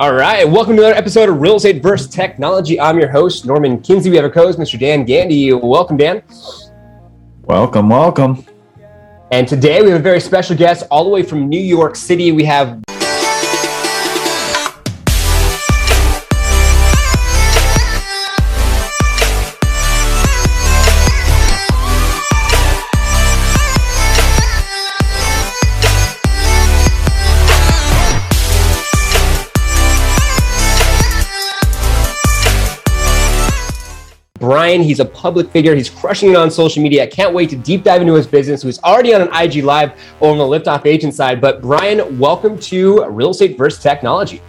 All right, welcome to another episode of Real Estate vs. Technology. I'm your host, Norman Kinsey. We have a co-host, Mr. Dan Gandy. Welcome, Dan. Welcome, welcome. And today we have a very special guest all the way from New York City. We have Brian. He's a public figure. He's crushing it on social media. I can't wait to deep dive into his business. Who's already on an IG live over on the Liftoff Agent side. But Brian, welcome to Real Estate vs. Technology.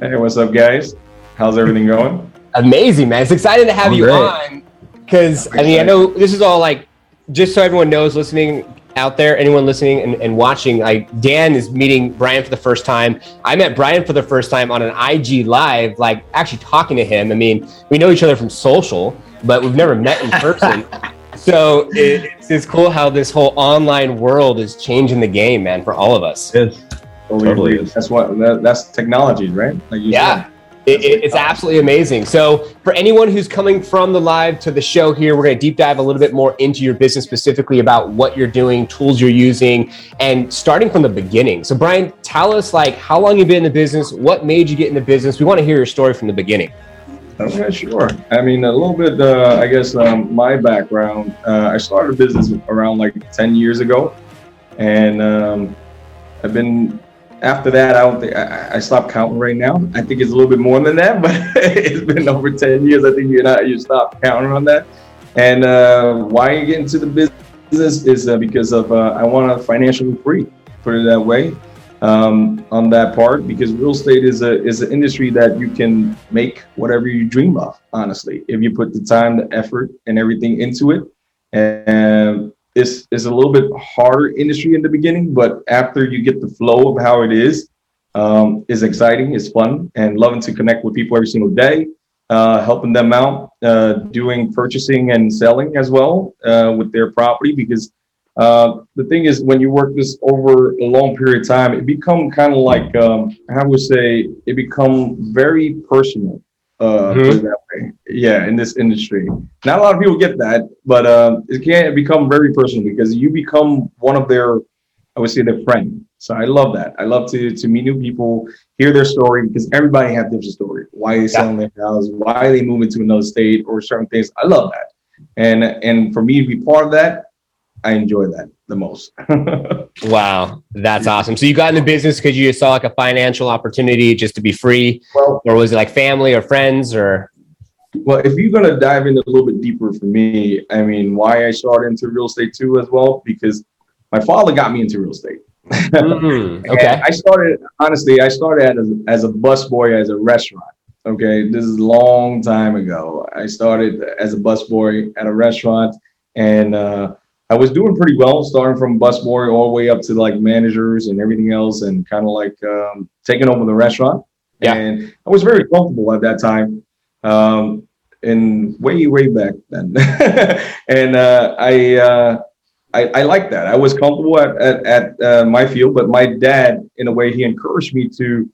Hey, what's up, guys? How's everything going? Amazing, man. It's exciting to have you great. on because I mean I know this is all like just so everyone knows listening out there, anyone listening and, and, watching, like Dan is meeting Brian for the first time. I met Brian for the first time on an IG live, like actually talking to him. I mean, we know each other from social, but we've never met in person. so it, it's, it's cool how this whole online world is changing the game, man, for all of us. It is. Totally. That's what that, that's technology, right? Like yeah. Said. It, it, it's absolutely amazing. So, for anyone who's coming from the live to the show here, we're going to deep dive a little bit more into your business, specifically about what you're doing, tools you're using, and starting from the beginning. So, Brian, tell us like how long you've been in the business, what made you get in the business. We want to hear your story from the beginning. Okay, sure. I mean, a little bit, uh, I guess, um, my background. Uh, I started a business around like 10 years ago. And um, I've been, after that, I don't think, I, I, stopped counting right now. I think it's a little bit more than that, but it's been over 10 years. I think you're not, you stopped counting on that. And uh, why you get into the business is uh, because of, uh, I want to financially free, put it that way um, on that part because real estate is a is an industry that you can make whatever you dream of. Honestly, if you put the time, the effort, and everything into it, and it's it's a little bit harder industry in the beginning, but after you get the flow of how it is, um, is exciting, it's fun, and loving to connect with people every single day. Uh, helping them out, uh, doing purchasing and selling as well uh, with their property because uh, the thing is, when you work this over a long period of time, it become kind of like um, I would say it become very personal. Uh, mm-hmm. Yeah, in this industry, not a lot of people get that, but um, it can become very personal because you become one of their, I would say, their friend. So I love that. I love to to meet new people, hear their story because everybody has different story. Why they selling yeah. their house, why they moving to another state, or certain things. I love that, and and for me to be part of that, I enjoy that the most. wow, that's awesome. So you got in the business because you saw like a financial opportunity just to be free, well, or was it like family or friends or? Well, if you're gonna dive in a little bit deeper for me, I mean, why I started into real estate too as well because my father got me into real estate. mm, okay. I started honestly. I started as, as a busboy as a restaurant. Okay, this is a long time ago. I started as a busboy at a restaurant, and uh, I was doing pretty well, starting from busboy all the way up to like managers and everything else, and kind of like um, taking over the restaurant. Yeah. And I was very comfortable at that time, um, and way way back then. and uh, I, uh, I I liked that. I was comfortable at at, at uh, my field, but my dad, in a way, he encouraged me to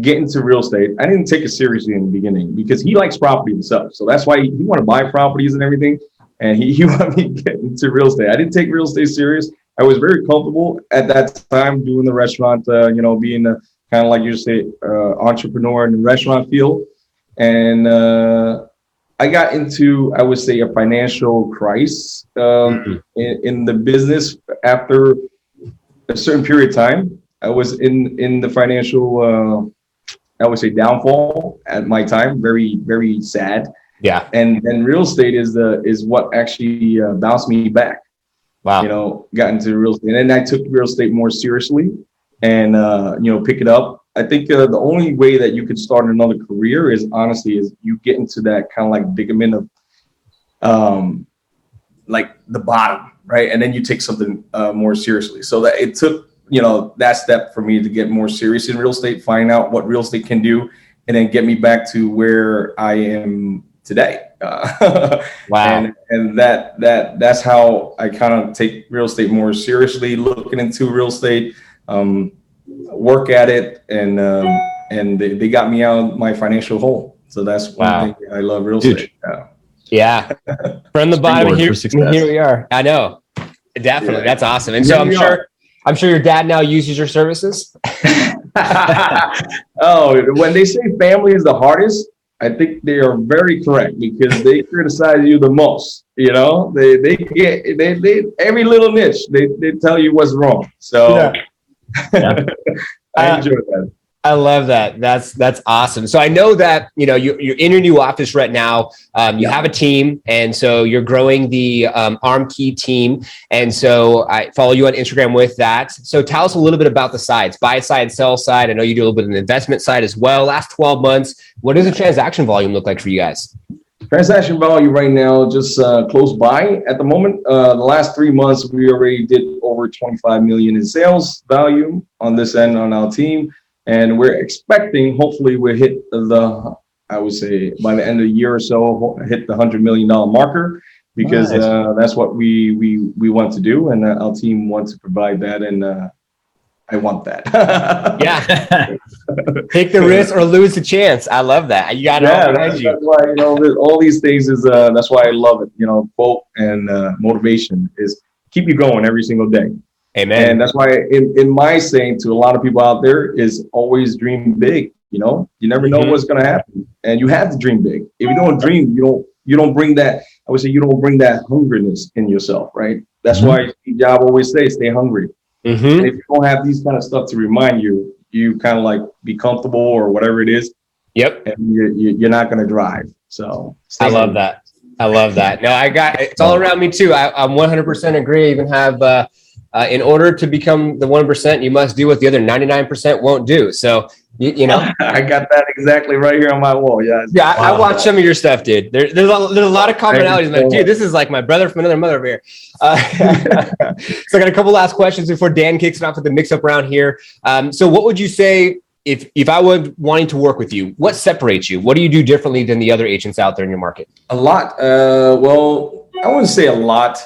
get into real estate. I didn't take it seriously in the beginning because he likes property himself, so that's why he, he wanted to buy properties and everything and he, he wanted me to get into real estate. I didn't take real estate serious. I was very comfortable at that time doing the restaurant, uh, you know, being a kind of like you say, uh, entrepreneur in the restaurant field. And uh, I got into, I would say, a financial crisis um, mm-hmm. in, in, the business after a certain period of time. I was in in the financial, uh, I would say, downfall at my time. Very, very sad. Yeah. And then real estate is the is what actually uh, bounced me back. Wow. You know, got into real estate, and then I took real estate more seriously, and uh, you know, pick it up. I think uh, the only way that you could start another career is honestly is you get into that kind of like predicament of, um, like the bottom, right? And then you take something uh, more seriously. So that it took you know that step for me to get more serious in real estate, find out what real estate can do, and then get me back to where I am today. Uh, wow. And, and that that that's how I kind of take real estate more seriously, looking into real estate, um, work at it, and um, and they, they got me out my financial hole. So that's one wow. thing I love real estate. Yeah. yeah. From the bottom here, here we are. I know. Definitely. Yeah. That's awesome. And so I'm sure are. I'm sure your dad now uses your services. oh, when they say family is the hardest, I think they are very correct because they criticize you the most. You know, they they get they they every little niche they they tell you what's wrong. So yeah. I uh, enjoy that. I love that. That's that's awesome. So I know that you know you're, you're in your new office right now. Um, you yeah. have a team, and so you're growing the um, ArmKey team. And so I follow you on Instagram with that. So tell us a little bit about the sides: buy side, sell side. I know you do a little bit of the investment side as well. Last 12 months, what does the transaction volume look like for you guys? Transaction value right now just uh, close by at the moment. Uh, the last three months, we already did over 25 million in sales value on this end on our team and we're expecting hopefully we hit the I would say by the end of the year or so hit the hundred million dollar marker because nice. uh, that's what we we we want to do and uh, our team wants to provide that and uh, I want that. yeah, take the risk or lose the chance. I love that. You got it. Yeah, that's, you. that's why you know all these things is uh, that's why I love it. You know, quote and uh, motivation is keep you going every single day. Amen. And that's why in, in my saying to a lot of people out there is always dream big. You know, you never know mm-hmm. what's gonna happen. And you have to dream big. If you don't dream, you don't you don't bring that, I would say you don't bring that hungriness in yourself, right? That's mm-hmm. why Steve Jobs always say, stay hungry. Mm-hmm. if you don't have these kind of stuff to remind you, you kind of like be comfortable or whatever it is. Yep. And you're, you're not going to drive. So I love hungry. that. I love that. No, I got it's all around me too. I, am 100% agree. I even have uh, uh, in order to become the 1%, you must do what the other 99% won't do. So, you, you know, I got that exactly right here on my wall. Yeah. Yeah. I, I watched some of your stuff, dude. There, there's, a, there's a lot of commonalities. like, dude, this is like my brother from another mother over here. Uh, so I got a couple last questions before Dan kicks it off with the mix up round here. Um, so what would you say if if I was wanting to work with you, what separates you? What do you do differently than the other agents out there in your market? A lot. Uh, well, I wouldn't say a lot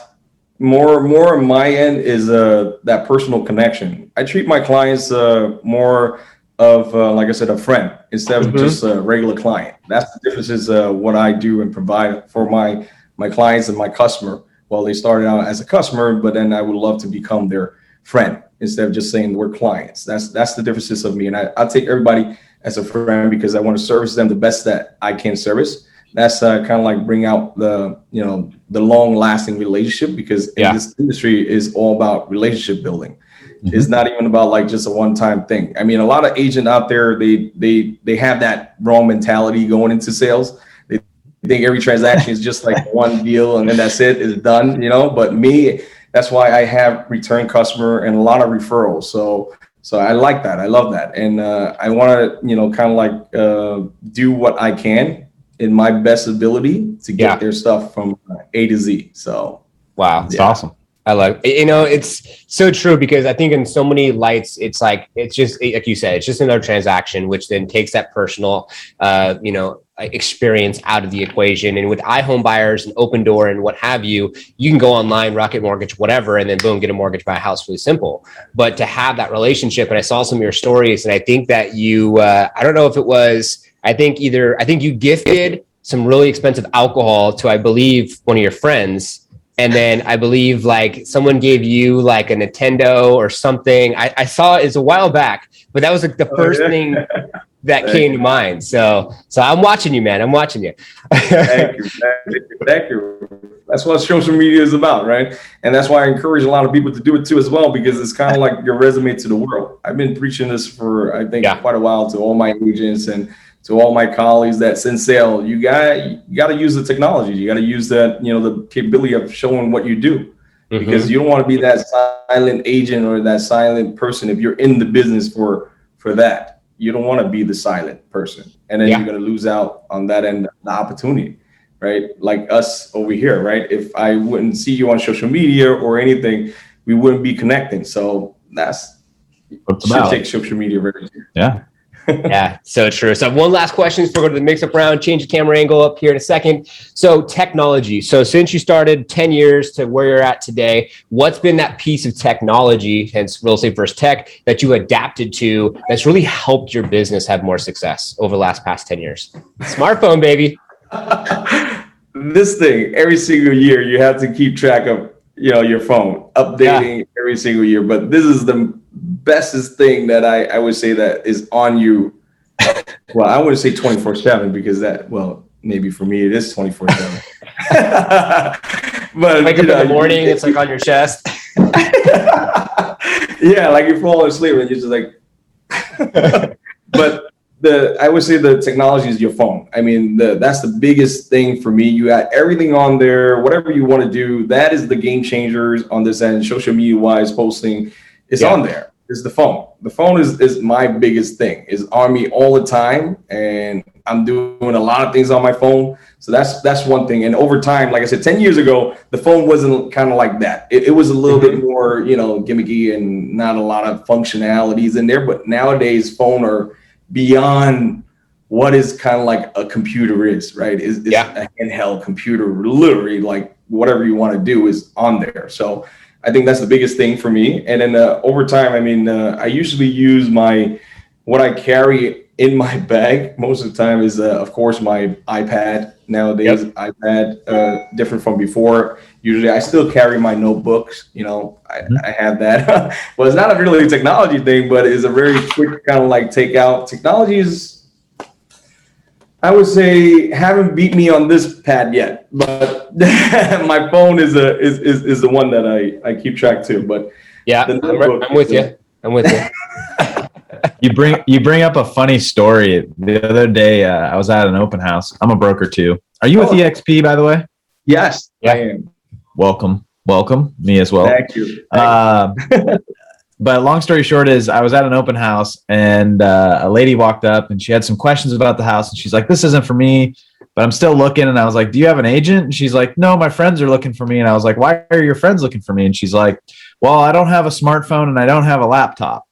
more more on my end is uh that personal connection i treat my clients uh more of uh, like i said a friend instead of mm-hmm. just a regular client. That's the difference is uh, what i do and provide for my my clients and my customer. Well they started out as a customer but then i would love to become their friend instead of just saying we're clients. That's that's the differences of me. And i, I take everybody as a friend because i want to service them the best that i can service. That's uh, kind of like bring out the you know the long lasting relationship because yeah. this industry is all about relationship building mm-hmm. it's not even about like just a one time thing i mean a lot of agent out there they they they have that wrong mentality going into sales they think every transaction is just like one deal and then that's it, it is done you know but me that's why i have return customer and a lot of referrals so so i like that i love that and uh, i want to you know kind of like uh, do what i can in my best ability to get yeah. their stuff from A to Z. So wow, it's yeah. awesome. I love you know it's so true because I think in so many lights it's like it's just like you said it's just another transaction which then takes that personal uh, you know experience out of the equation. And with iHome buyers and Opendoor and what have you you can go online rocket mortgage whatever and then boom get a mortgage buy a house really simple. But to have that relationship and I saw some of your stories and I think that you uh, I don't know if it was I think either I think you gifted some really expensive alcohol to I believe one of your friends and then I believe like someone gave you like a Nintendo or something. I, I saw it, it's a while back, but that was like the oh, first oh, yeah. thing that came to mind. So so I'm watching you, man. I'm watching you. thank you. Thank you. That's what social media is about, right? And that's why I encourage a lot of people to do it too as well, because it's kind of like your resume to the world. I've been preaching this for I think yeah. quite a while to all my agents and to all my colleagues that's in sale, you got you got to use the technology. You got to use that you know the capability of showing what you do, mm-hmm. because you don't want to be that silent agent or that silent person if you're in the business for for that. You don't want to be the silent person, and then yeah. you're going to lose out on that end the opportunity, right? Like us over here, right? If I wouldn't see you on social media or anything, we wouldn't be connecting. So that's should take social media very seriously. Yeah. yeah, so true. So one last question before we go to the mix-up round. Change the camera angle up here in a second. So technology. So since you started 10 years to where you're at today, what's been that piece of technology, hence real estate versus tech, that you adapted to that's really helped your business have more success over the last past 10 years? Smartphone, baby. this thing, every single year, you have to keep track of you know your phone updating yeah. every single year. But this is the bestest thing that I, I would say that is on you. well, I wouldn't say 24 7 because that, well, maybe for me it is 24 7. but wake up know, in the uh, morning, you, it's like on your chest. yeah, like you fall asleep and you're just like, but the I would say the technology is your phone. I mean, the that's the biggest thing for me. You got everything on there, whatever you want to do. That is the game changers on this end, social media wise, posting. It's yeah. on there is the phone. The phone is is my biggest thing. Is on me all the time, and I'm doing a lot of things on my phone. So that's that's one thing. And over time, like I said, ten years ago, the phone wasn't kind of like that. It, it, was a little mm-hmm. bit more, you know, gimmicky and not a lot of functionalities in there. But nowadays, phone are beyond what is kind of like a computer is, right? Is, is yeah. a handheld computer, literally like whatever you want to do is on there. So I think that's the biggest thing for me. And then uh, over time, I mean, uh, I usually use my what I carry in my bag most of the time is, uh, of course, my iPad. Nowadays, yep. iPad uh, different from before. Usually, I still carry my notebooks. You know, I, mm-hmm. I have that. well, it's not a really technology thing, but it's a very quick kind of like take out. Technology is I would say haven't beat me on this pad yet, but my phone is a is, is is the one that I I keep track to. But yeah, I'm, I'm, with you. I'm with you. you bring you bring up a funny story. The other day, uh, I was at an open house. I'm a broker too. Are you oh. with EXP, by the way? Yes, yeah. I am. Welcome, welcome. Me as well. Thank you. Thank uh, but long story short is I was at an open house and uh, a lady walked up and she had some questions about the house and she's like, "This isn't for me." But I'm still looking, and I was like, "Do you have an agent?" And she's like, "No, my friends are looking for me." And I was like, "Why are your friends looking for me?" And she's like, "Well, I don't have a smartphone and I don't have a laptop."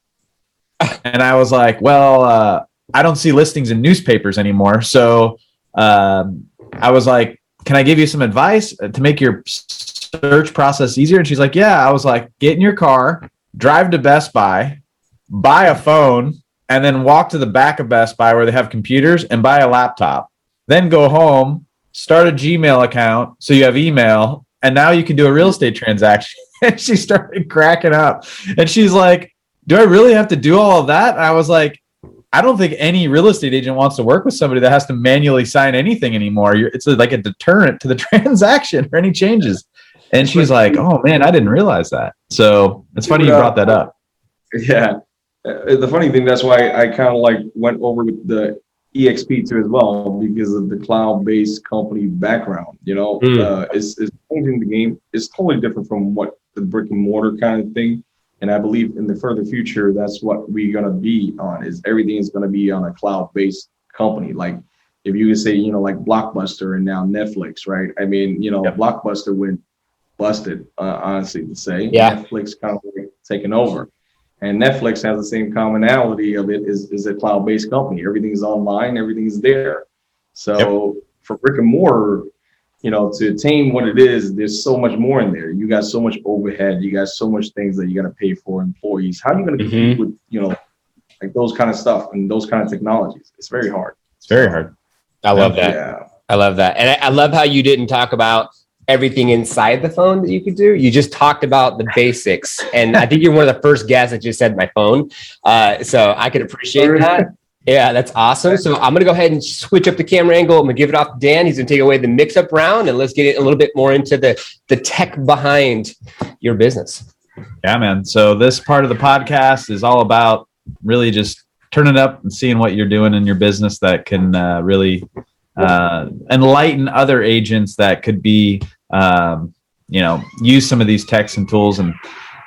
and I was like, "Well, uh, I don't see listings in newspapers anymore." So um, I was like, "Can I give you some advice to make your search process easier?" And she's like, "Yeah." I was like, "Get in your car." Drive to Best Buy, buy a phone, and then walk to the back of Best Buy where they have computers and buy a laptop. Then go home, start a Gmail account so you have email, and now you can do a real estate transaction. and she started cracking up. And she's like, Do I really have to do all of that? And I was like, I don't think any real estate agent wants to work with somebody that has to manually sign anything anymore. You're, it's like a deterrent to the transaction or any changes. And she's like, "Oh man, I didn't realize that." So it's funny you brought that up. Yeah, uh, the funny thing that's why I kind of like went over with the EXP too as well because of the cloud-based company background. You know, mm. uh, it's, it's changing the game. It's totally different from what the brick and mortar kind of thing. And I believe in the further future, that's what we're gonna be on. Is everything is gonna be on a cloud-based company. Like if you could say, you know, like Blockbuster and now Netflix, right? I mean, you know, yep. Blockbuster went busted, uh, honestly to say. Yeah. Netflix kind of like taken over. And Netflix has the same commonality of it is, is a cloud-based company. Everything's online, everything's there. So yep. for brick and mortar, you know, to attain what it is, there's so much more in there. You got so much overhead, you got so much things that you got to pay for employees. How are you going to compete mm-hmm. with, you know, like those kind of stuff and those kind of technologies? It's very hard. It's very hard. I love that. Yeah. I love that. And I, I love how you didn't talk about everything inside the phone that you could do. You just talked about the basics, and I think you're one of the first guests that just said my phone. Uh, so I could appreciate that. Yeah, that's awesome. So I'm gonna go ahead and switch up the camera angle. I'm gonna give it off to Dan. He's gonna take away the mix-up round, and let's get a little bit more into the the tech behind your business. Yeah, man. So this part of the podcast is all about really just turning up and seeing what you're doing in your business that can uh, really uh, enlighten other agents that could be um, you know use some of these techs and tools and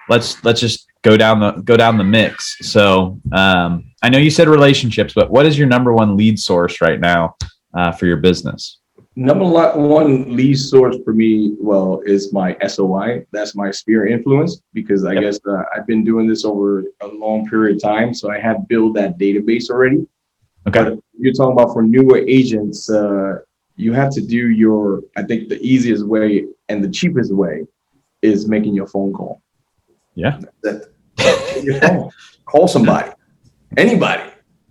let's let's just go down the go down the mix so um, i know you said relationships but what is your number one lead source right now uh, for your business number one lead source for me well is my soi that's my sphere influence because i yep. guess uh, i've been doing this over a long period of time so i have built that database already Okay. But you're talking about for newer agents, uh, you have to do your. I think the easiest way and the cheapest way is making your phone call. Yeah. That your phone. call somebody, anybody.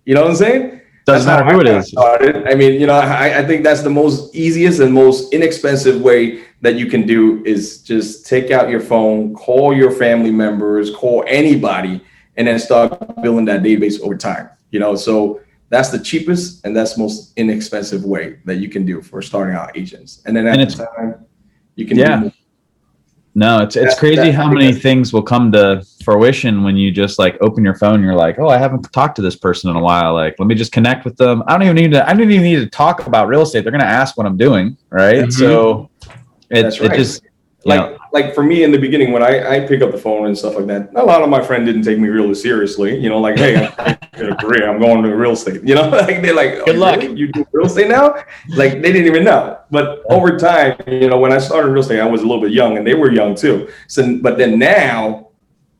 You know what I'm saying? Doesn't That's matter who I it is. started. I mean, you know, I, I think that's the most easiest and most inexpensive way that you can do is just take out your phone, call your family members, call anybody, and then start building that database over time. You know, so that's the cheapest and that's most inexpensive way that you can do for starting out agents. And then at And the time, you can Yeah. No, it's it's crazy how many things will come to fruition when you just like open your phone. You're like, oh, I haven't talked to this person in a while. Like, let me just connect with them. I don't even need to. I don't even need to talk about real estate. They're gonna ask what I'm doing, right? Mhm. So it, That's it right. just like know, like for me in the beginning when I, I pick up the phone and stuff like that, a lot of my friends didn't take me really seriously. You know, like, hey, I'm a career, I'm going to real estate. You know, like they're like, Good "Oh, luck." really? You do real estate now? Like they didn't even know. But over time, you know, when I started real estate, I was a little bit young and they were young too. So but then now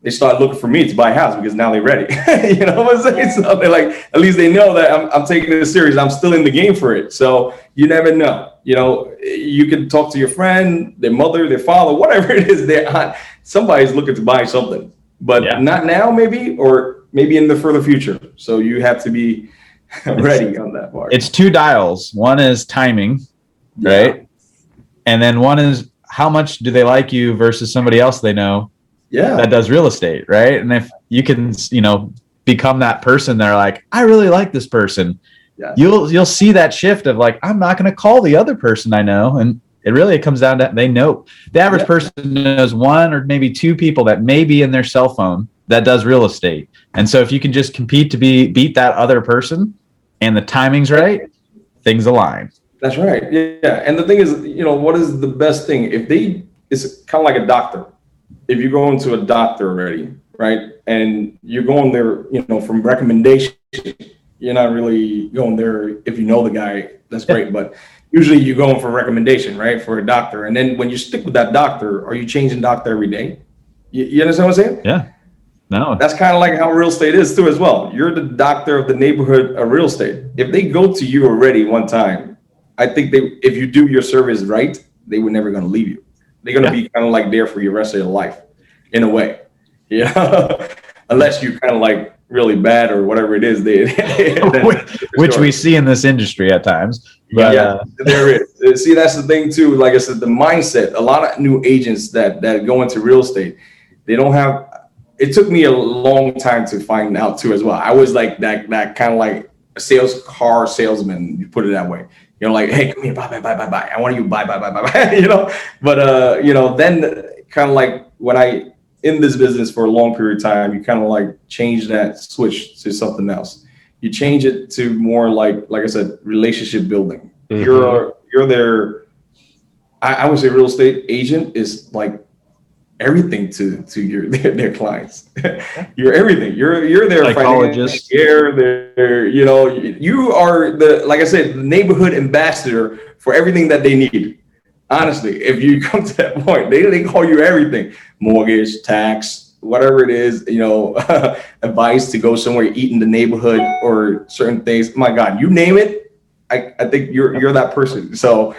they start looking for me to buy a house because now they're ready. you know what I'm saying? So they're like, at least they know that I'm, I'm taking this serious. I'm still in the game for it. So you never know. You know, you can talk to your friend, their mother, their father, whatever it is, their aunt. Somebody's looking to buy something, but Yeah. not now, maybe, or maybe in the further future. So you have to be ready on that part. it's two dials. One is timing, right? And then one is how much do they like you versus somebody else they know Yeah. that does real estate, right? And if you can, you know, become that person, they're like, I really like this person. Yeah. You'll you'll see that shift of like, I'm not going to call the other person I know, and it really it comes down to they know the average Yeah. person knows one or maybe two people that may be in their cell phone that does real estate, and so if you can just compete to be beat that other person, and the timing's right, things align. That's right. Yeah. And the thing is, you know, what is the best thing? If they, it's kind of like a doctor. If you're going to a doctor already, right, and you're going there, you know, from recommendation, you're not really going there if you know the guy. That's great, but usually you're going for recommendation, right, for a doctor. And then when you stick with that doctor, are you changing doctor every day? You, you understand what I'm saying? Yeah. No, That's kind of like how real estate is too, as well. You're the doctor of the neighborhood of real estate. If they go to you already one time, I think they, if you do your service right, they were never going to leave you. They're going to be kind of like there for your rest of your life, in a way. Yeah, unless you kind of like really bad or whatever it is. They, which, which we see in this industry at times. But, yeah, uh, there is. Uh, See, that's the thing too. Like I said, the mindset. A lot of new agents that that go into real estate, they don't have. It took me a long time to find out too, as well. I was like that that kind of like sales car salesman. You put it that way. You know, like, hey, come here, bye, bye, bye, bye, buy. I want you bye, bye, bye, buy, buy. you know, but uh, you know, then kind of like when I in this business for a long period of time, you kind of like change that switch to something else. You change it to more like, like I said, relationship building. Mhm. You're you're their, I, I would say, real estate agent is like everything to to your their, their clients. you're everything. You're you're their Psychologist. You're their, you know, you are the like I said, the neighborhood ambassador for everything that they need. Honestly, if you come to that point, they, they call you everything mortgage, tax, whatever it is, you know, advice to go somewhere, eat in the neighborhood or certain things. My God, you name it, I, I think you're you're that person. So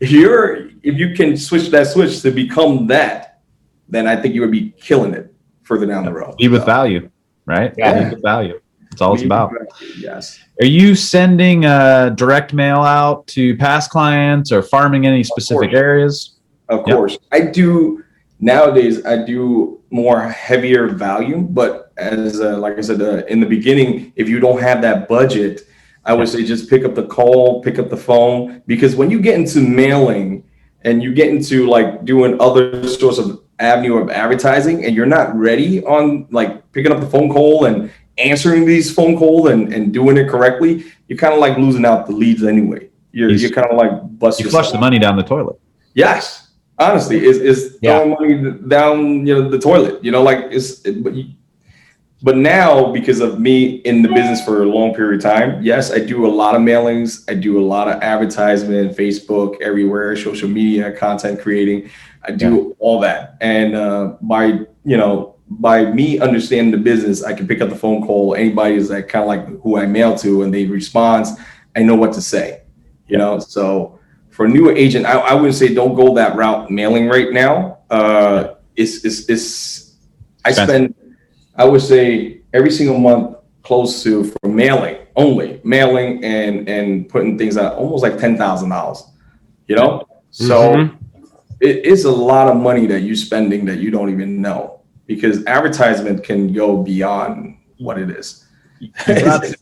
if you're if you can switch that switch to become that, then I think you would be killing it further down the road. Be with So, value, right? Yeah. Lead with value. That's all it's about. value, Yes. Are you sending uh, direct mail out to past clients or farming any specific course. areas? Of Yep. course. I do nowadays I do more heavier value, but as uh, like I said uh, in the beginning, if you don't have that budget, I would say just pick up the call, pick up the phone because when you get into mailing and you get into like doing other sorts of avenue of advertising and you're not ready on like picking up the phone call and answering these phone calls and, and doing it correctly, you're kind of like losing out the leads anyway. You're, You- you're kind of like bust You flush the money down the toilet. Yes, honestly, is is Yeah. throwing money down you know the toilet. You know, like it's it, but you, but now because of me in the business for a long period of time, yes, I do a lot of mailings. I do a lot of advertisement, Facebook, everywhere, social media, content creating. I do all that, and uh, by you know by me understanding the business, I can pick up the phone call. Anybody is like kind of like who I mail to, and they respond. I know what to say. You know, so for a new agent, I, I would say don't go that route mailing right now. Uh, it's, it's, it's I spend, I would say every single month close to for mailing only mailing and and putting things out almost like ten thousand dollars. You know, so mm-hmm. it is a lot of money that you're spending that you don't even know because advertisement can go beyond what it is.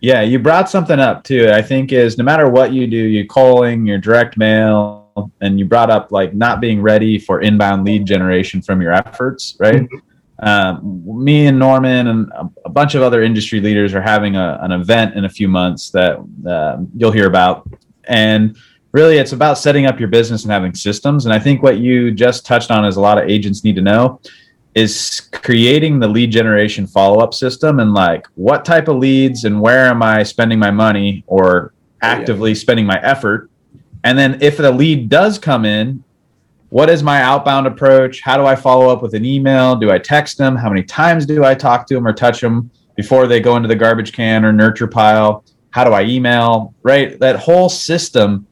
Yeah, you brought something up too. I think is no matter what you do, you're calling, your direct mail, and you brought up like not being ready for inbound lead generation from your efforts, right? Mm-hmm. Um, me and Norman and a, bunch of other industry leaders are having a, an event in a few months that uh, you'll hear about, and really it's about setting up your business and having systems. And I think what you just touched on is a lot of agents need to know is creating the lead generation follow up system and like what type of leads and where am I spending my money or actively oh, yeah. spending my effort. And then if the lead does come in, what is my outbound approach? How do I follow up with an email? Do I text them? How many times do I talk to them or touch them before they go into the garbage can or nurture pile? How do I email? Right? That whole system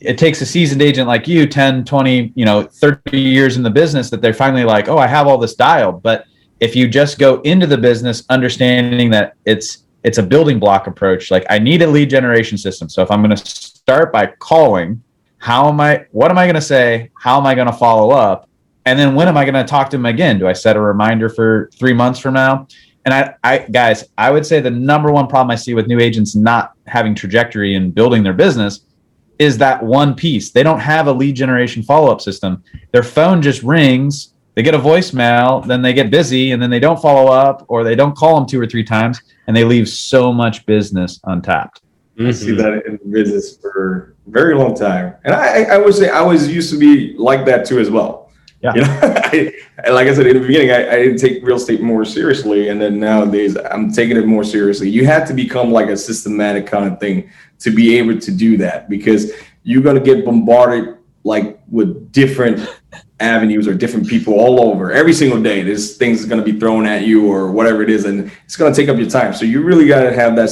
it takes a seasoned agent like you 10 20 you know 30 years in the business that they're finally like oh i have all this dialed but if you just go into the business understanding that it's it's a building block approach like i need a lead generation system so if i'm going to start by calling how am i what am i going to say how am i going to follow up and then when am i going to talk to him again do i set a reminder for three months from now and I, I guys i would say the number one problem i see with new agents not having trajectory in building their business is that one piece. They don't have a lead generation follow up system. Their phone just rings, they get a voicemail, then they get busy, and then they don't follow up or they don't call them two or three times, and they leave so much business untapped. Mm-hmm. I see that in business for a very long time. And I, I would say I was used to be like that too as well. Yeah. You know, I, like I said in the beginning, I, I, didn't take real estate more seriously, and then nowadays I'm taking it more seriously. You have to become like a systematic kind of thing to be able to do that because you're going to get bombarded like with different avenues or different people all over every single day. There's things going to be thrown at you or whatever it is, and it's going to take up your time. So you really got to have that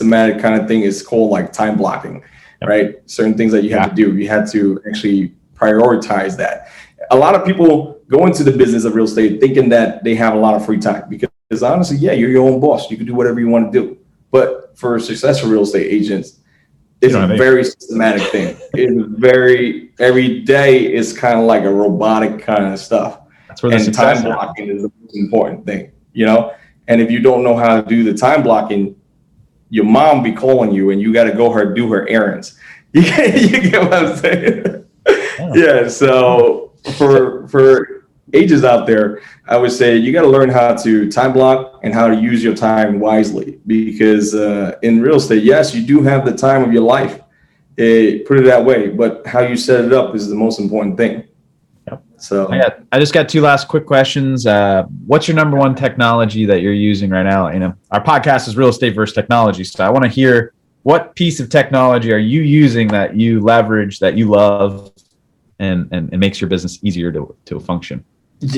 systematic kind of thing. is called like time blocking, right? Certain things that you have to do. You have to actually prioritize that. A lot of people go into the business of real estate thinking that they have a lot of free time because honestly, yeah, you're your own boss. You can do whatever you want to do. But for successful real estate agents, it's a very systematic thing. It's very every day is kind of like a robotic kind of stuff. That's where the and time blocking is the most important thing, you know. And if you don't know how to do the time blocking, your mom be calling you, and you got to go her do her errands. You get, you get what I'm saying? Oh. yeah. So for for ages out there, I would say you got to learn how to time block and how to use your time wisely. Because uh, in real estate, yes, you do have the time of your life. It, put it that way, but how you set it up is the most important thing. So I, I just got two last quick questions. Uh, what's your number one technology that you're using right now? You know, our podcast is real estate versus technology, so I want to hear what piece of technology are you using that you leverage that you love and, and it makes your business easier to, to function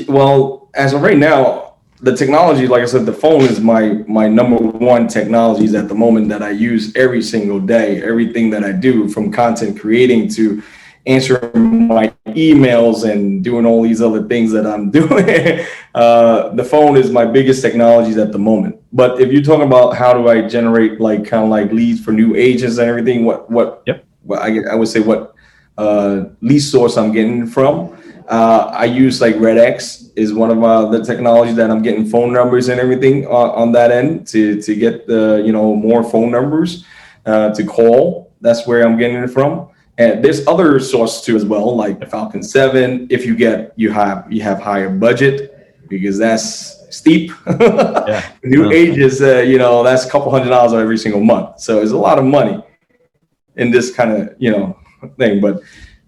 well, as of right now, the technology, like I said, the phone is my my number one technologies at the moment that I use every single day. Everything that I do, from content creating to answering my emails and doing all these other things that I'm doing. uh, the phone is my biggest technologies at the moment. But if you're talking about how do I generate like kind of like leads for new agents and everything, what what yep. Well, I, I would say what uh, lead source I'm getting from uh, I use like RedX is one of uh, the technologies that I'm getting phone numbers and everything on, on that end to to get the you know more phone numbers uh, to call. That's where I'm getting it from. And there's other sources too as well, like the Falcon Seven. If you get you have you have higher budget because that's steep. yeah. New yeah. ages, uh, you know, that's a couple hundred dollars every single month. So it's a lot of money in this kind of you know thing, but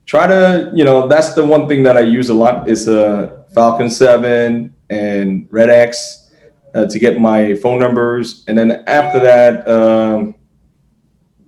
try to, you know, that's the one thing that I use a lot is a uh, Falcon 7 and Red X uh, to get my phone numbers. And then after that, um,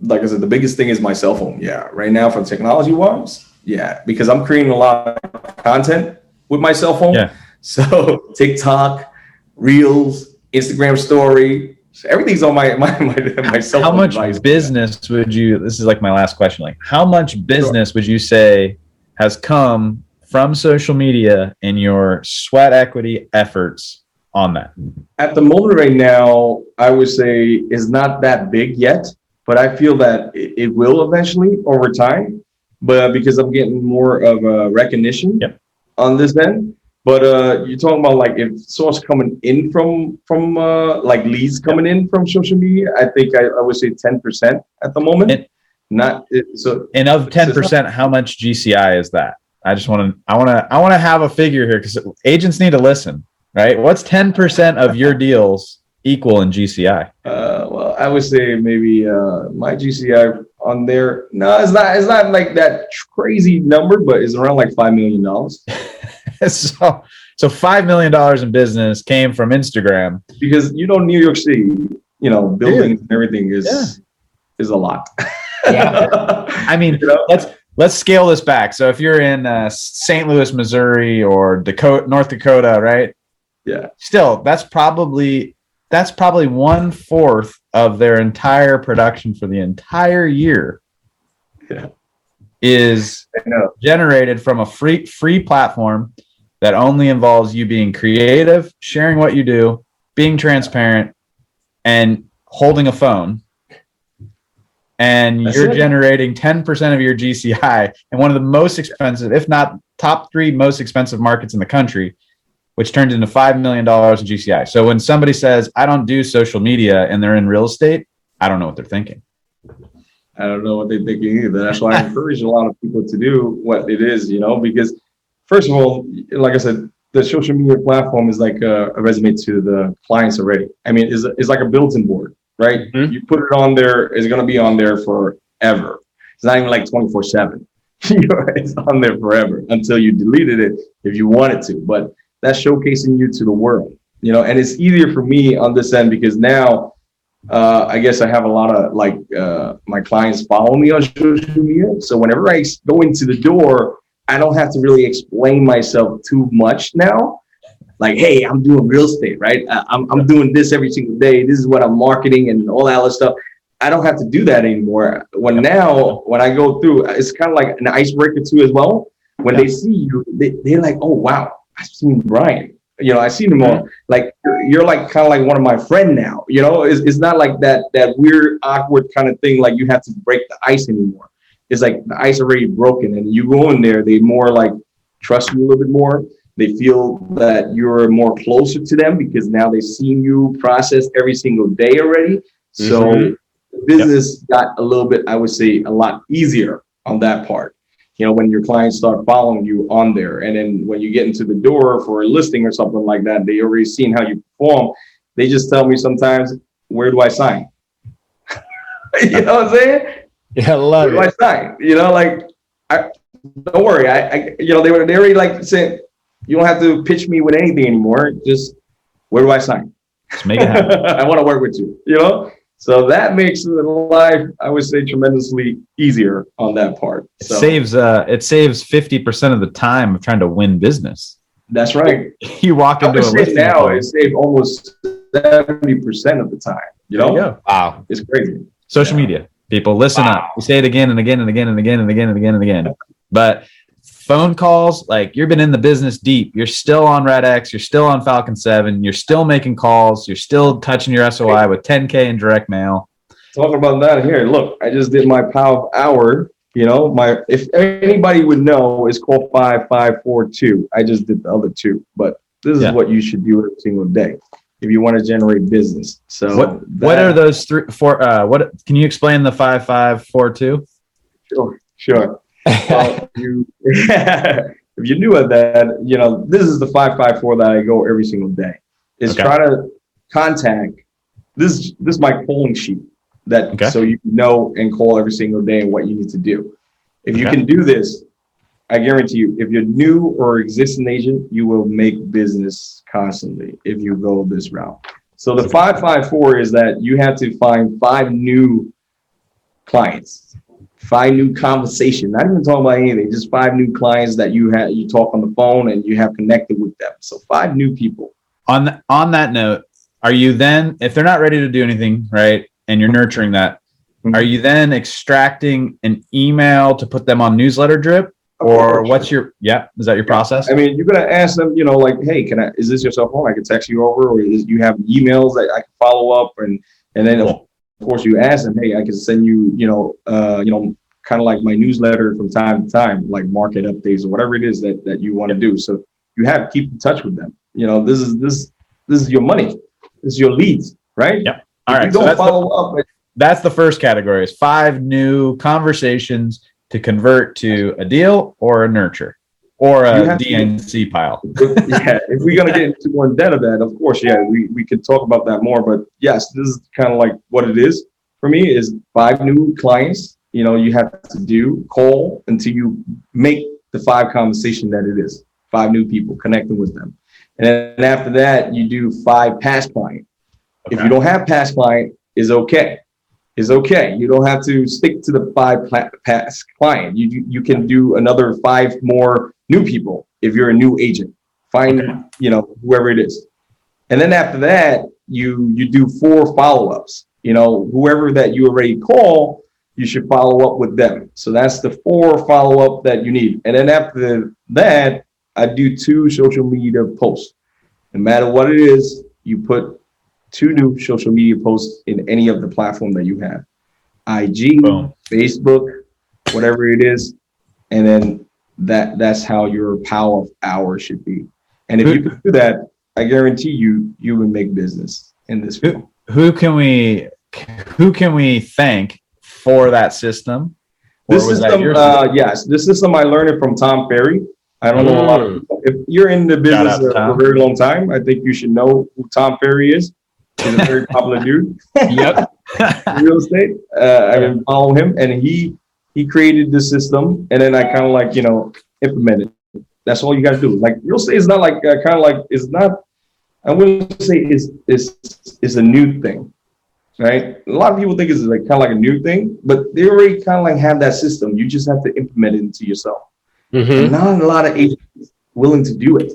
like I said, the biggest thing is my cell phone. Yeah, right now for technology wise, yeah, because I'm creating a lot of content with my cell phone. Yeah. So TikTok, Reels, Instagram Story, so everything's on my my my, my cell How phone much device. business would you? This is like my last question. Like, how much business would you say has come from social media in your sweat equity efforts on that? At the moment right now, I would say is not that big yet, but I feel that it, it will eventually over time. But because I'm getting more of a recognition Yep. on this end. But uh, you're talking about like if source coming in from from uh, like leads coming in from social media, I think I, I would say 10% at the moment. It- not so And of ten percent, how much GCI is that? I just want to. I want to. I want to have a figure here because agents need to listen, right? What's ten percent of your deals equal in GCI? Uh, well, I would say maybe uh, my GCI on there. No, it's not. It's not like that crazy number, but it's around like five million dollars. so, so five million dollars in business came from Instagram. Because you know, New York City, you know, buildings and everything is Yeah. is a lot. Yeah. I mean, You know? let's let's scale this back. So if you're in uh, St. Louis, Missouri, or Dakota, North Dakota, right? Yeah. Still, that's probably that's probably one fourth of their entire production for the entire year. Yeah. Is generated from a free free platform that only involves you being creative, sharing what you do, being transparent, and holding a phone. And That's you're it. generating 10% of your GCI in one of the most expensive, if not top three most expensive markets in the country, which turns into $5 million in GCI. So when somebody says, I don't do social media and they're in real estate, I don't know what they're thinking. I don't know what they're thinking either. That's why I encourage a lot of people to do what it is, you know, because first of all, like I said, the social media platform is like a, a resume to the clients already. I mean, it's, it's like a built-in board, right? Mhm. You put it on there, it's going to be on there forever. It's not even like 24 seven. It's on there forever until you deleted it if you wanted to, but that's showcasing you to the world, you know, and it's easier for me on this end because now uh, I guess I have a lot of like uh, my clients follow me on social media. So whenever i go into the door, I don't have to really explain myself too much now. Like, hey, I'm doing real estate, right? I'm, I'm doing this every single day. This is what I'm marketing and all that other stuff. I don't have to do that anymore. When now, when I go through, it's kind of like an icebreaker too as well. When they see you, they, they're like, oh, wow, I've seen Brian. You know, I seen him on like you're, you're like kind of like one of my friend now you know? It's, it's not like that that weird awkward kind of thing like you have to break the ice anymore. It's like the ice already broken and you go in there they more like trust you a little bit more. They feel that you're more closer to them because now they've seen you process every single day already. So Mhm. business got a little bit i would say a lot easier on that part you know, when your clients start following you on there. And then when you get into the door for a listing or something like that, they already seen how you perform. They just tell me sometimes, where do I sign? you know what I'm saying? Yeah, I Where love do I sign? You know, like, I don't worry. I, I you know, they were they already like saying, you don't have to pitch me with anything anymore. Just where do I sign? Just make it happen. I want to work with you, you know? So that makes the life, I would say, tremendously easier on that part. It saves uh it saves 50% of the time of trying to win business. that's right. You walk I into a would say listing now appointment. it saved almost 70% of the time. You There you know. Wow. it's crazy. Social Yeah. media. People listen up. We say it again and again and again and again and again and again and again. But phone calls, like you've been in the business deep. You're still on Red X, you're still on Falcon 7, you're still making calls, you're still touching your SOI with 10K in direct mail. Talking about that here, look, I just did my power hour. You know, my if anybody would know, it's called five five four two. I just did the other two, but this is Yeah. what you should do every single day if you want to generate business. So What what are those three four uh what can you explain the 5542? Sure, sure. Well, you, if you're new at that, you know, this is the 554 that I go every single day. Is Okay. try to contact this this is my calling sheet that Okay. so you know and call every single day and what you need to do. If you Okay. can do this, I guarantee you, if you're new or existing agent, you will make business constantly if you go this route. So the 554 is that you have to find five new clients five new conversation. Not even talking about anything, just five new clients that you have you talk on the phone and you have connected with them. So five new people. On on that note, are you then if they're not ready to do anything, right? And you're nurturing that, Mhm. are you then extracting an email to put them on newsletter drip? Or what's your yeah, is that your process? I mean, you're gonna ask them, you know, like, hey, can I? Is this your cell phone? I can text you over, or is, you have emails that I can follow up, and and then Cool. Of course you ask them, hey, I can send you, you know, uh, you know, kind of like my newsletter from time to time, like market updates or whatever it is that that you want to do. So you have to keep in touch with them. You know, this is this this is your money, this is your leads, right? If All right. you So don't that's the, follow up, that's the first category is five new conversations to convert to a deal or a nurture or a have to- DNC pile. if, yeah, if we're gonna get into more depth of that, of course, yeah, we, we could talk about that more. But yes, this is kind of like what it is for me is five new clients. You know, you have to do call until you make the five conversation that it is. Five new people connecting with them, and then after that, you do five past client. If you don't have past client, is okay. Is okay. You don't have to stick to the five past client. You- you can do another five more new people if you're a new agent. Find Okay. you know whoever it is, and then after that you you do four follow ups. You know whoever that you already call, you should follow up with them. So that's the four follow up that you need, and then after that, I do two social media posts. No matter what it is, you put two new social media posts in any of the platform that you have. IG, Boom. Facebook, whatever it is, and then that that's how your power of hour should be. And if you can do that, I guarantee you you will make business in this field. Who can we who can we thank for that system? Or This that system, uh, yes, this system I learned it from Tom Ferry. I don't know a lot of people. If you're in the business for a very long time, I think you should know who Tom Ferry is. He's a very popular dude. Yep. real estate. Uh, I've been him, and he he created this system, and then I kind of like you know implemented. That's all you got to do. Like real estate is not like uh, kind of like it's not. I wouldn't say it's it's it's a new thing, right? A lot of people think it's like kind of like a new thing, but they already kind of like have that system. You just have to implement it into yourself. Mhm. Not a lot of agents willing to do it.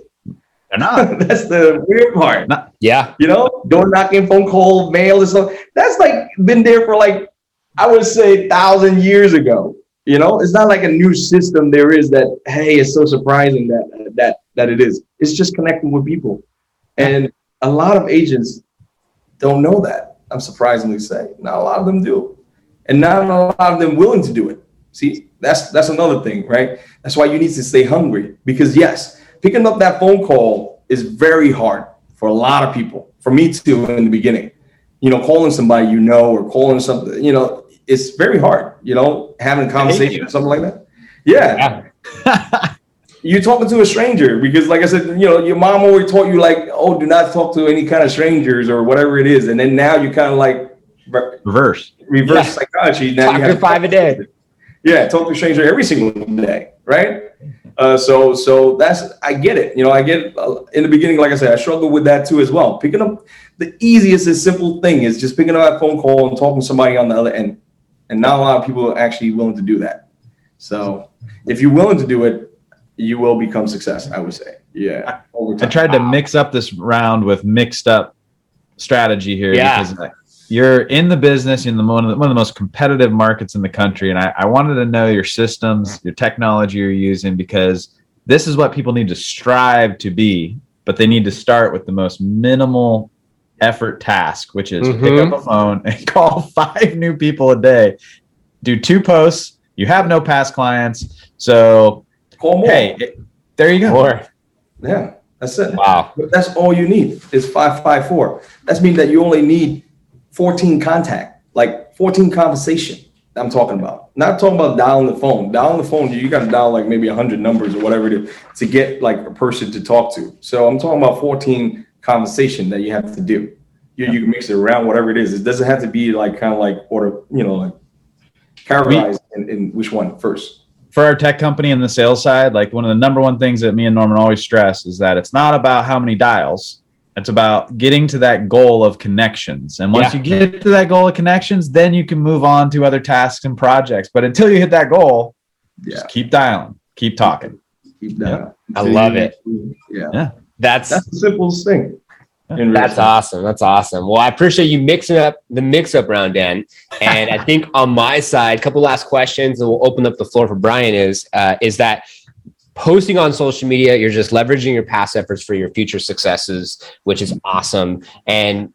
They're not. That's the weird part. Yeah. You know, door knocking, phone call, mail, and stuff. That's like been there for like I would say thousand years ago. You know, it's not like a new system there is that hey, it's so surprising that that that it is. It's just connecting with people, and a lot of agents don't know that. I'm surprisingly say not a lot of them do, and not a lot of them willing to do it. See, that's that's another thing, right? That's why you need to stay hungry because yes, picking up that phone call is very hard for a lot of people. For me too, in the beginning, you know, calling somebody you know or calling something, you know, it's very hard. You know, having a conversation or something like that. Yeah, Yeah. you're talking to a stranger because, like I said, you know, your mom always taught you like, oh, do not talk to any kind of strangers or whatever it is, and then now you kind of like re- Reverse. reverse Yeah. psychology. Now Talk you to have five a day. yeah, talk to a stranger every single day, right? Uh, so, so that's I get it. You know, I get uh, in the beginning, like I said, I struggled with that too as well. Picking up the easiest and simple thing is just picking up that phone call and talking to somebody on the other end, and not a lot of people are actually willing to do that. So, if you're willing to do it, you will become success. I would say, yeah. Over I tried to mix up this round with mixed up strategy here Yeah. because you're in the business in the one of the, one of the most competitive markets in the country, and I, I wanted to know your systems, your technology you're using because this is what people need to strive to be, but they need to start with the most minimal effort task, which is pick Mhm. up a phone and call five new people a day, do two posts. You have no past clients, so call more. hey, it- there you go. Or Yeah, that's it. wow. That's all you need is 554. That means that you only need 14 contact, like 14 conversation. I'm talking about. Not talking about dialing the phone. Dialing the phone, you got to dial like maybe 100 numbers or whatever it is to get like a person to talk to. So I'm talking about 14 conversation that you have to do. You, you can mix it around, whatever it is. It doesn't have to be like kind of like order, you know, like categorize in, in which one first. for our tech company and the sales side, like one of the number one things that me and Norman always stress is that it's not about how many dials, It's about getting to that goal of connections. And once Yeah. you get to that goal of connections, then you can move on to other tasks and projects. But until you hit that goal, Yeah. just keep dialing, keep talking. Keep that. I love it. Yeah. That's That's the simplest thing. in That's awesome. That's awesome. Well, I appreciate you mixing up the mix up round, Dan. And I think on my side, a couple last questions, and we'll open up the floor for Brian. Is uh, is that posting on social media? You're just leveraging your past efforts for your future successes, which is awesome. And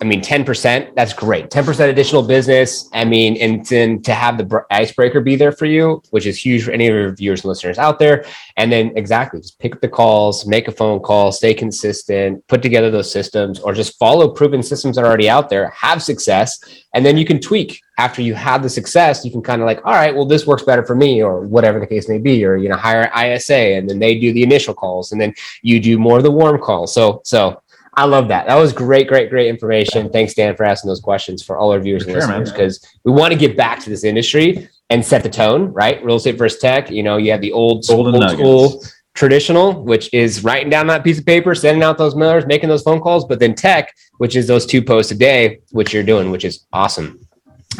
I mean, ten percent. That's great. Ten percent additional business. I mean, and then to have the icebreaker be there for you, which is huge for any of your viewers and listeners out there. And then exactly, just pick up the calls, make a phone call, stay consistent, put together those systems, or just follow proven systems that are already out there, have success, and then you can tweak after you have the success. You can kind of like, all right, well, this works better for me, or whatever the case may be, or you know, hire ISA, and then they do the initial calls, and then you do more of the warm calls. So, so. I love that. That was great, great, great information. Thanks, Dan, for asking those questions for all our viewers For and sure, listeners because we want to get back to this industry and set the tone, right? Real estate versus tech. You know, you have the old, Golden old nuggets. school traditional, which is writing down that piece of paper, sending out those mailers, making those phone calls, but then tech, which is those two posts a day, which you're doing, which is awesome.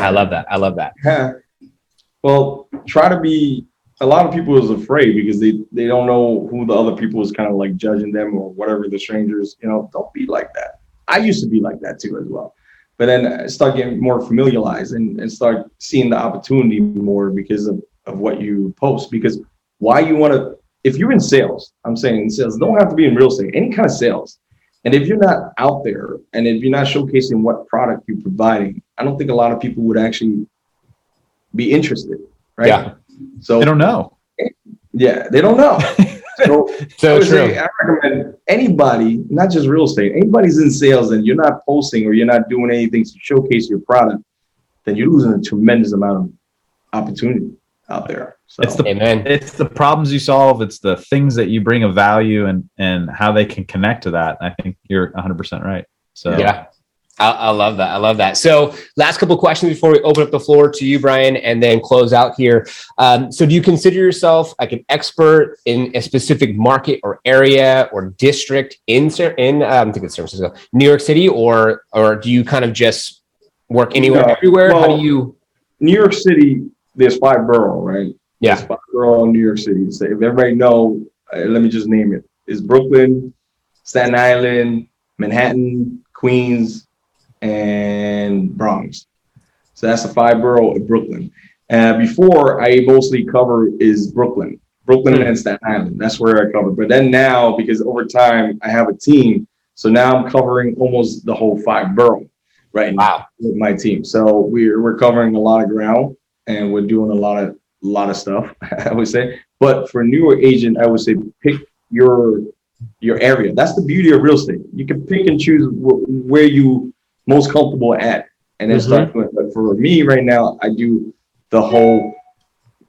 I love that. I love that. Yeah. Well, try to be. A lot of people is afraid because they they don't know who the other people is kind of like judging them or whatever the strangers. You know, don't be like that. I used to be like that too as well, but then I start getting more familiarized and, and start seeing the opportunity more because of of what you post. Because why you want to? If you're in sales, I'm saying in sales, don't have to be in real estate, any kind of sales. And if you're not out there and if you're not showcasing what product you're providing, I don't think a lot of people would actually be interested, right? Yeah. So They don't know. yeah, they don't know. So, I So would true. say I recommend anybody, not just real estate, anybody's in sales and you're not posting or you're not doing anything to showcase your product, then you're losing a tremendous amount of opportunity out there. So It's the Amen. it's the problems you solve. It's the things that you bring of value and and how they can connect to that. I think you're 100 percent right. So Yeah. I, I love that. I love that. So, last couple of questions before we open up the floor to you, Brian, and then close out here. Um, so, do you consider yourself like an expert in a specific market or area or district in in um, I think it's San Francisco, New York City, or or do you kind of just work anywhere, No. everywhere? How do you? New York City, there's five borough, right? Yeah. There's five borough in New York City. So if everybody know, uh, let me just name. It's Brooklyn, Staten Island, Manhattan, Queens, and Bronx. So that's the five borough of Brooklyn. Uh, before I mostly cover is Brooklyn, Brooklyn and Staten Island. That's where I cover. But then now, because over time I have a team, so now I'm covering almost the whole five borough right now Wow. with my team. So we're we're covering a lot of ground and we're doing a lot of a lot of stuff. I would say, but for a newer agent, I would say pick your your area. That's the beauty of real estate. You can pick and choose wh- where you most comfortable at, and then start doing. But for me right now, I do the whole.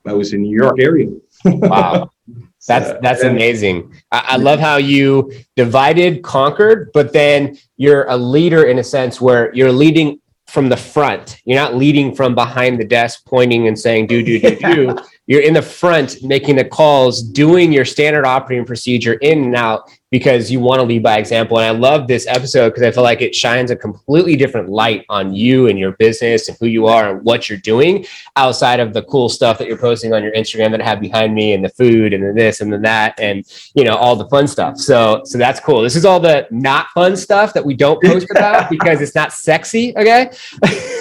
I was in New York area. Wow. That's that's amazing. I, I love how you divided, conquered, but then you're a leader in a sense where you're leading from the front. You're not leading from behind the desk, pointing and saying do do do do. You're in the front making the calls, doing your standard operating procedure in and out because you want to lead by example. And I love this episode because I feel like it shines a completely different light on you and your business and who you are and what you're doing outside of the cool stuff that you're posting on your Instagram that I have behind me and the food and the this and the that and you know all the fun stuff. So so that's cool. This is all the not fun stuff that we don't post about because it's not sexy, okay?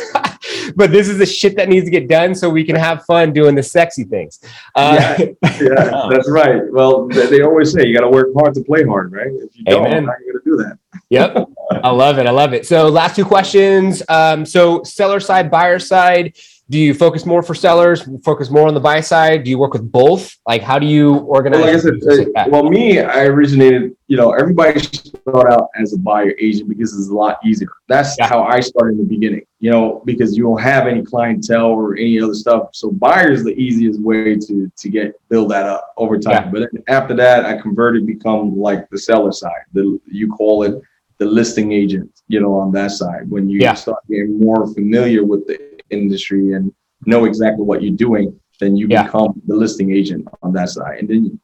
but this is the shit that needs to get done so we can have fun doing the sexy things. Uh, Yeah, that's right. Well, they, always say you got to work hard to play hard, right? If you don't, how are you going to do that? yep. I love it. I love it. So last two questions. Um, so seller side, buyer side. Do you focus more for sellers? Focus more on the buy side? Do you work with both? Like, how do you organize? Well, like said, like uh, well, me, I originated. You know, everybody start out as a buyer agent because it's a lot easier. That's Yeah. how I started in the beginning. You know, because you don't have any clientele or any other stuff. So buyer is the easiest way to to get build that up over time. Yeah. But then after that, I converted, become like the seller side. The you call it the listing agent. You know, on that side when you Yeah. start getting more familiar with the industry and know exactly what you're doing, then you Yeah. become the listing agent on that side. And then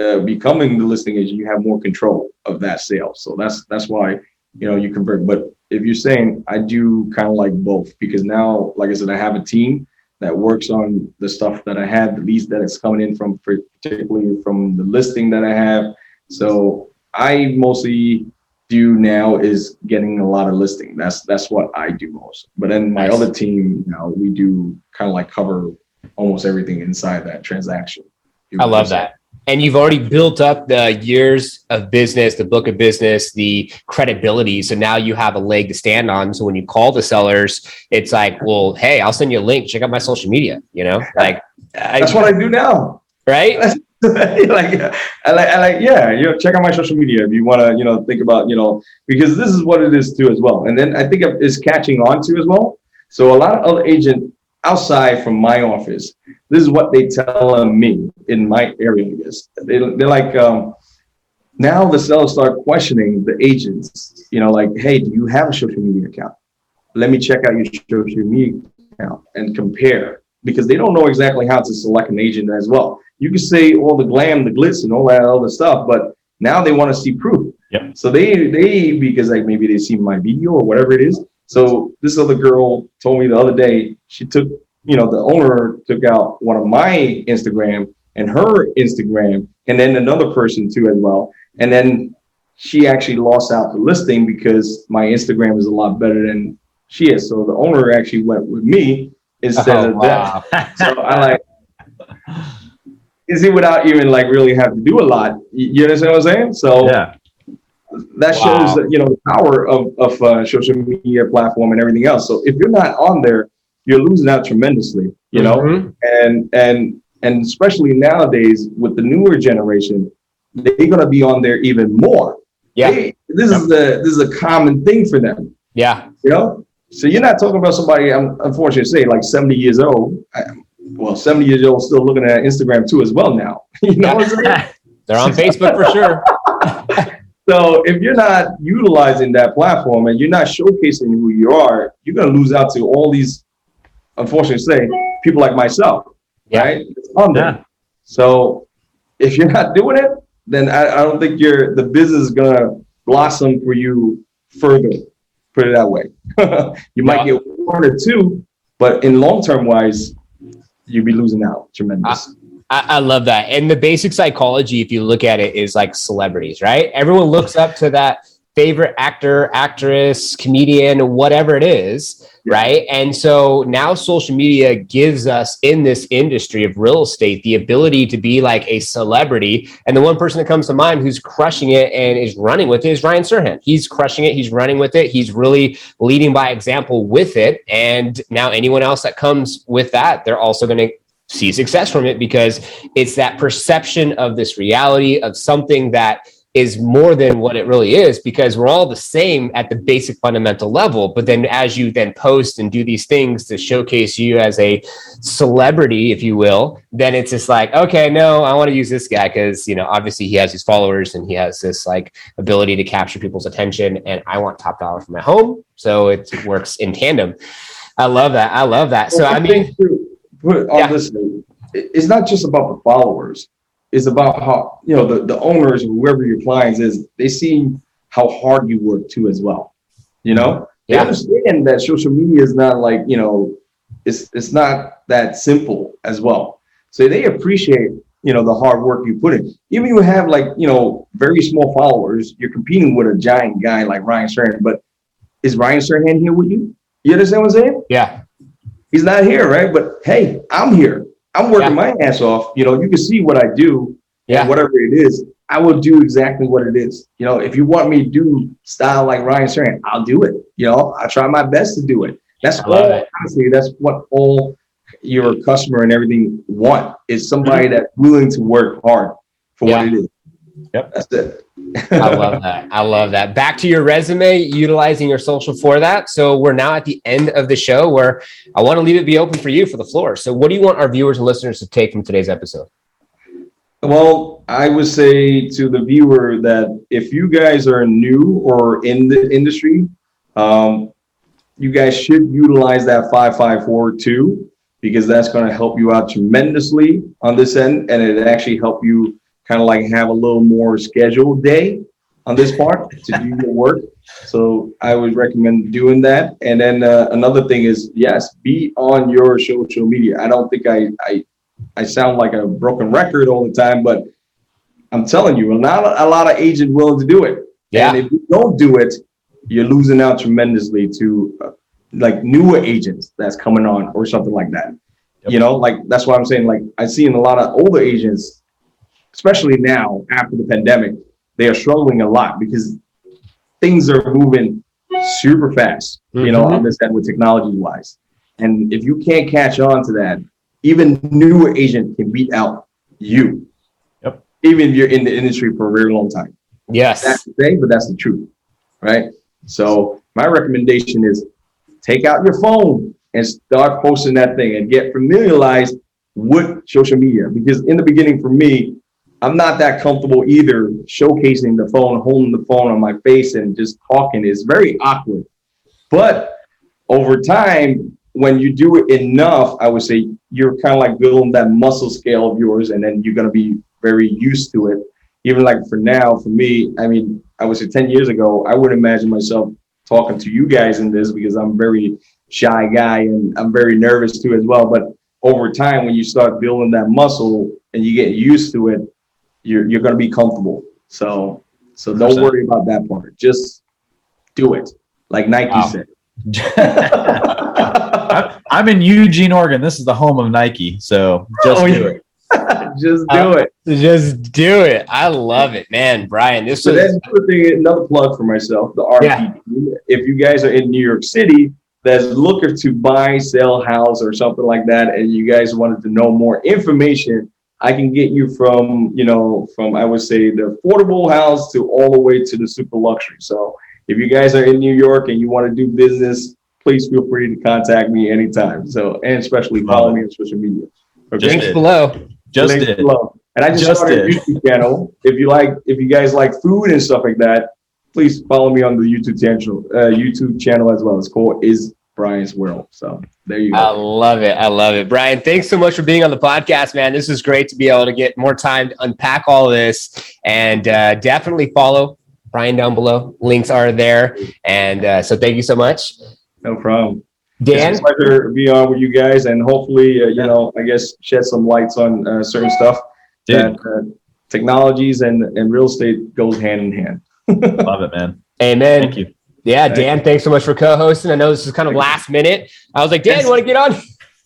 uh, becoming the listing agent, you have more control of that sale. So that's that's why you know you convert. But if you're saying I do kind of like both because now, like I said, I have a team that works on the stuff that I have, the leads that is coming in from particularly from the listing that I have. So I mostly do now is getting a lot of listing. That's that's what I do most. But then my nice. other team, you know, we do kind of like cover almost everything inside that transaction. I love that. And you've already built up the years of business, the book of business, the credibility. So now you have a leg to stand on. So when you call the sellers, it's like, well, hey, I'll send you a link. Check out my social media. You know, like that's I, what I do now. Right? like, I like, I like, yeah, you know, check out my social media if you want to, you know, think about, you know, because this is what it is too as well. And then I think it's catching on to as well. So a lot of other agents outside from my office, this is what they tell me in my area, I guess. They, they're like, um, now the sellers start questioning the agents, you know, like, hey, do you have a social media account? Let me check out your social media account and compare because they don't know exactly how to select an agent as well you can say all the glam, the glitz, and all that other stuff, but now they want to see proof. Yep. So they they because like maybe they see my video or whatever it is. So this other girl told me the other day she took you know the owner took out one of my Instagram and her Instagram and then another person too as well, and then she actually lost out the listing because my Instagram is a lot better than she is. So the owner actually went with me instead oh, of wow. that. So I like is it without even like really have to do a lot. You understand what I'm saying? So yeah. that wow. shows that you know the power of of uh, social media platform and everything else. So if you're not on there, you're losing out tremendously. You know, mm-hmm. and and and especially nowadays with the newer generation, they're gonna be on there even more. Yeah, they, this is the this is a common thing for them. Yeah, you know. So you're not talking about somebody. I'm unfortunately say like 70 years old. I, well, 70 years old still looking at Instagram too as well now. you know what I'm saying? They're on Facebook for sure. so if you're not utilizing that platform and you're not showcasing who you are, you're gonna lose out to all these, unfortunately say, people like myself. Yeah. Right? Yeah. So if you're not doing it, then I, I don't think you're the business is gonna blossom for you further. Put it that way. you might yeah. get one or two, but in long term wise, you'd be losing out tremendous. I, I, love that. And the basic psychology, if you look at it, is like celebrities, right? Everyone looks up to that favorite actor, actress, comedian, whatever it is, yeah. right? And so now social media gives us in this industry of real estate the ability to be like a celebrity. And the one person that comes to mind who's crushing it and is running with it is Ryan Serhant. He's crushing it. He's running with it. He's really leading by example with it. And now anyone else that comes with that, they're also going to see success from it because it's that perception of this reality of something that is more than what it really is because we're all the same at the basic fundamental level. But then as you then post and do these things to showcase you as a celebrity if you will then it's just like okay no i want to use this guy because you know obviously he has his followers and he has this like ability to capture people's attention and i want top dollar for my home. So it works in tandem. I love that. I love that. So i mean yeah. it's not just about the followers is about how you know the, the owners whoever your clients is they see how hard you work too as well you know? Yeah. understand that social media is not like you know it's it's not that simple as well. So they appreciate you know the hard work you put in. Even you have like you know very small followers you're competing with a giant guy like ryan Serhant, but is ryan Serhant here with you? You understand what i'm saying? Yeah. He's not here right? But hey i'm here I'm working yeah. my ass off. You know, you can see what I do. Yeah. whatever it is, I will do exactly what it is. You know, if you want me to do style like Ryan Serhant, I'll do it. You know, I try my best to do it. That's all. It. Honestly, that's what all your customer and everything want is somebody mm-hmm. that's willing to work hard for yeah. what it is. Yep, that's it. I love that. I love that. Back to your resume, utilizing your social for that. So we're now at the end of the show where I want to leave it be open for you for the floor. So what do you want our viewers and listeners to take from today's episode? Well, I would say to the viewer that if you guys are new or in the industry, um, you guys should utilize that 5542 because that's going to help you out tremendously on this end and it actually help you kind of like have a little more scheduled day on this part to do your work. So I would recommend doing that. And then uh, another thing is, yes, be on your social media. I don't think I, I I sound like a broken record all the time, but I'm telling you, well not a lot of agents willing to do it. Yeah. And if you don't do it, you're losing out tremendously to uh, like newer agents that's coming on or something like that. Yep. You know, like that's why I'm saying like I see in a lot of older agents, especially now after the pandemic, they are struggling a lot because things are moving super fast, mm-hmm. you know, on this end with technology wise. And if you can't catch on to that, even newer agent can beat out you. Yep. Even if you're in the industry for a very long time. Yes. That's the thing, but that's the truth. Right. So my recommendation is take out your phone and start posting that thing and get familiarized with social media. Because in the beginning, for me, I'm not that comfortable either showcasing the phone, holding the phone on my face and just talking is very awkward. But over time, when you do it enough, I would say you're kind of like building that muscle scale of yours, and then you're gonna be very used to it. Even like for now, for me, I mean, I would say 10 years ago, I would imagine myself talking to you guys in this because I'm very shy guy and I'm very nervous too as well. But over time, when you start building that muscle and you get used to it, you're you're gonna be comfortable. So so don't 100%. worry about that part. Just do it, like Nike wow. said. I'm in Eugene, Oregon. This is the home of Nike. So just oh, do it. just do uh, it. Just do it. I love it, man. Brian, this so is another, thing, another plug for myself. The RP. Yeah. If you guys are in New York City, that's looking to buy, sell house or something like that, and you guys wanted to know more information, I can get you from you know from I would say the affordable house to all the way to the super luxury. So if you guys are in New York and you want to do business, please feel free to contact me anytime. So and especially follow me on social media. Okay? Links below. Just Links did. Below. And I just, just started did. a YouTube channel. If you like, if you guys like food and stuff like that, please follow me on the YouTube channel. Uh, YouTube channel as well. It's called Is Brian's World. So there you go. I love it. I love it. Brian, thanks so much for being on the podcast, man. This is great to be able to get more time to unpack all of this and uh, definitely follow Brian down below. Links are there. And uh, so thank you so much. No problem. Dan, it's a pleasure to be on with you guys, and hopefully, uh, you know, I guess shed some lights on uh, certain stuff Dude. that uh, technologies and and real estate goes hand in hand. Love it, man. Amen. Thank you. Yeah, Dan, thanks so much for co-hosting. I know this is kind of last minute. I was like, Dan, you want to get on?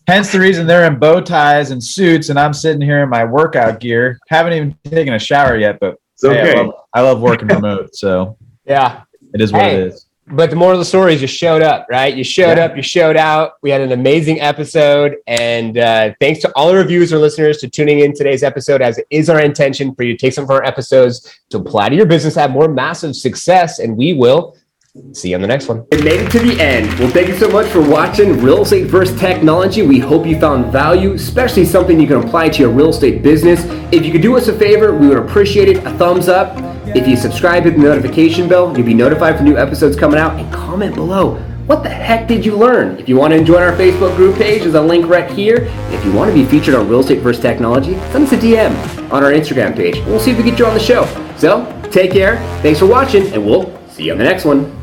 Hence the reason they're in bow ties and suits, and I'm sitting here in my workout gear. Haven't even taken a shower yet, but it's okay. Hey, I, love, I, love, working remote, so yeah, it is what hey, it is. But the moral of the story is you showed up, right? You showed yeah. up, you showed out. We had an amazing episode. And uh, thanks to all our viewers or listeners to tuning in today's episode, as it is our intention for you to take some of our episodes to apply to your business, have more massive success, and we will See you on the next one. It made it to the end. Well, thank you so much for watching Real Estate vs. Technology. We hope you found value, especially something you can apply to your real estate business. If you could do us a favor, we would appreciate it. A thumbs up. If you subscribe, hit the notification bell. You'll be notified for new episodes coming out. And comment below. What the heck did you learn? If you want to join our Facebook group page, there's a link right here. If you want to be featured on Real Estate vs. Technology, send us a DM on our Instagram page. We'll see if we get you on the show. So, take care. Thanks for watching, and we'll see you on the next one.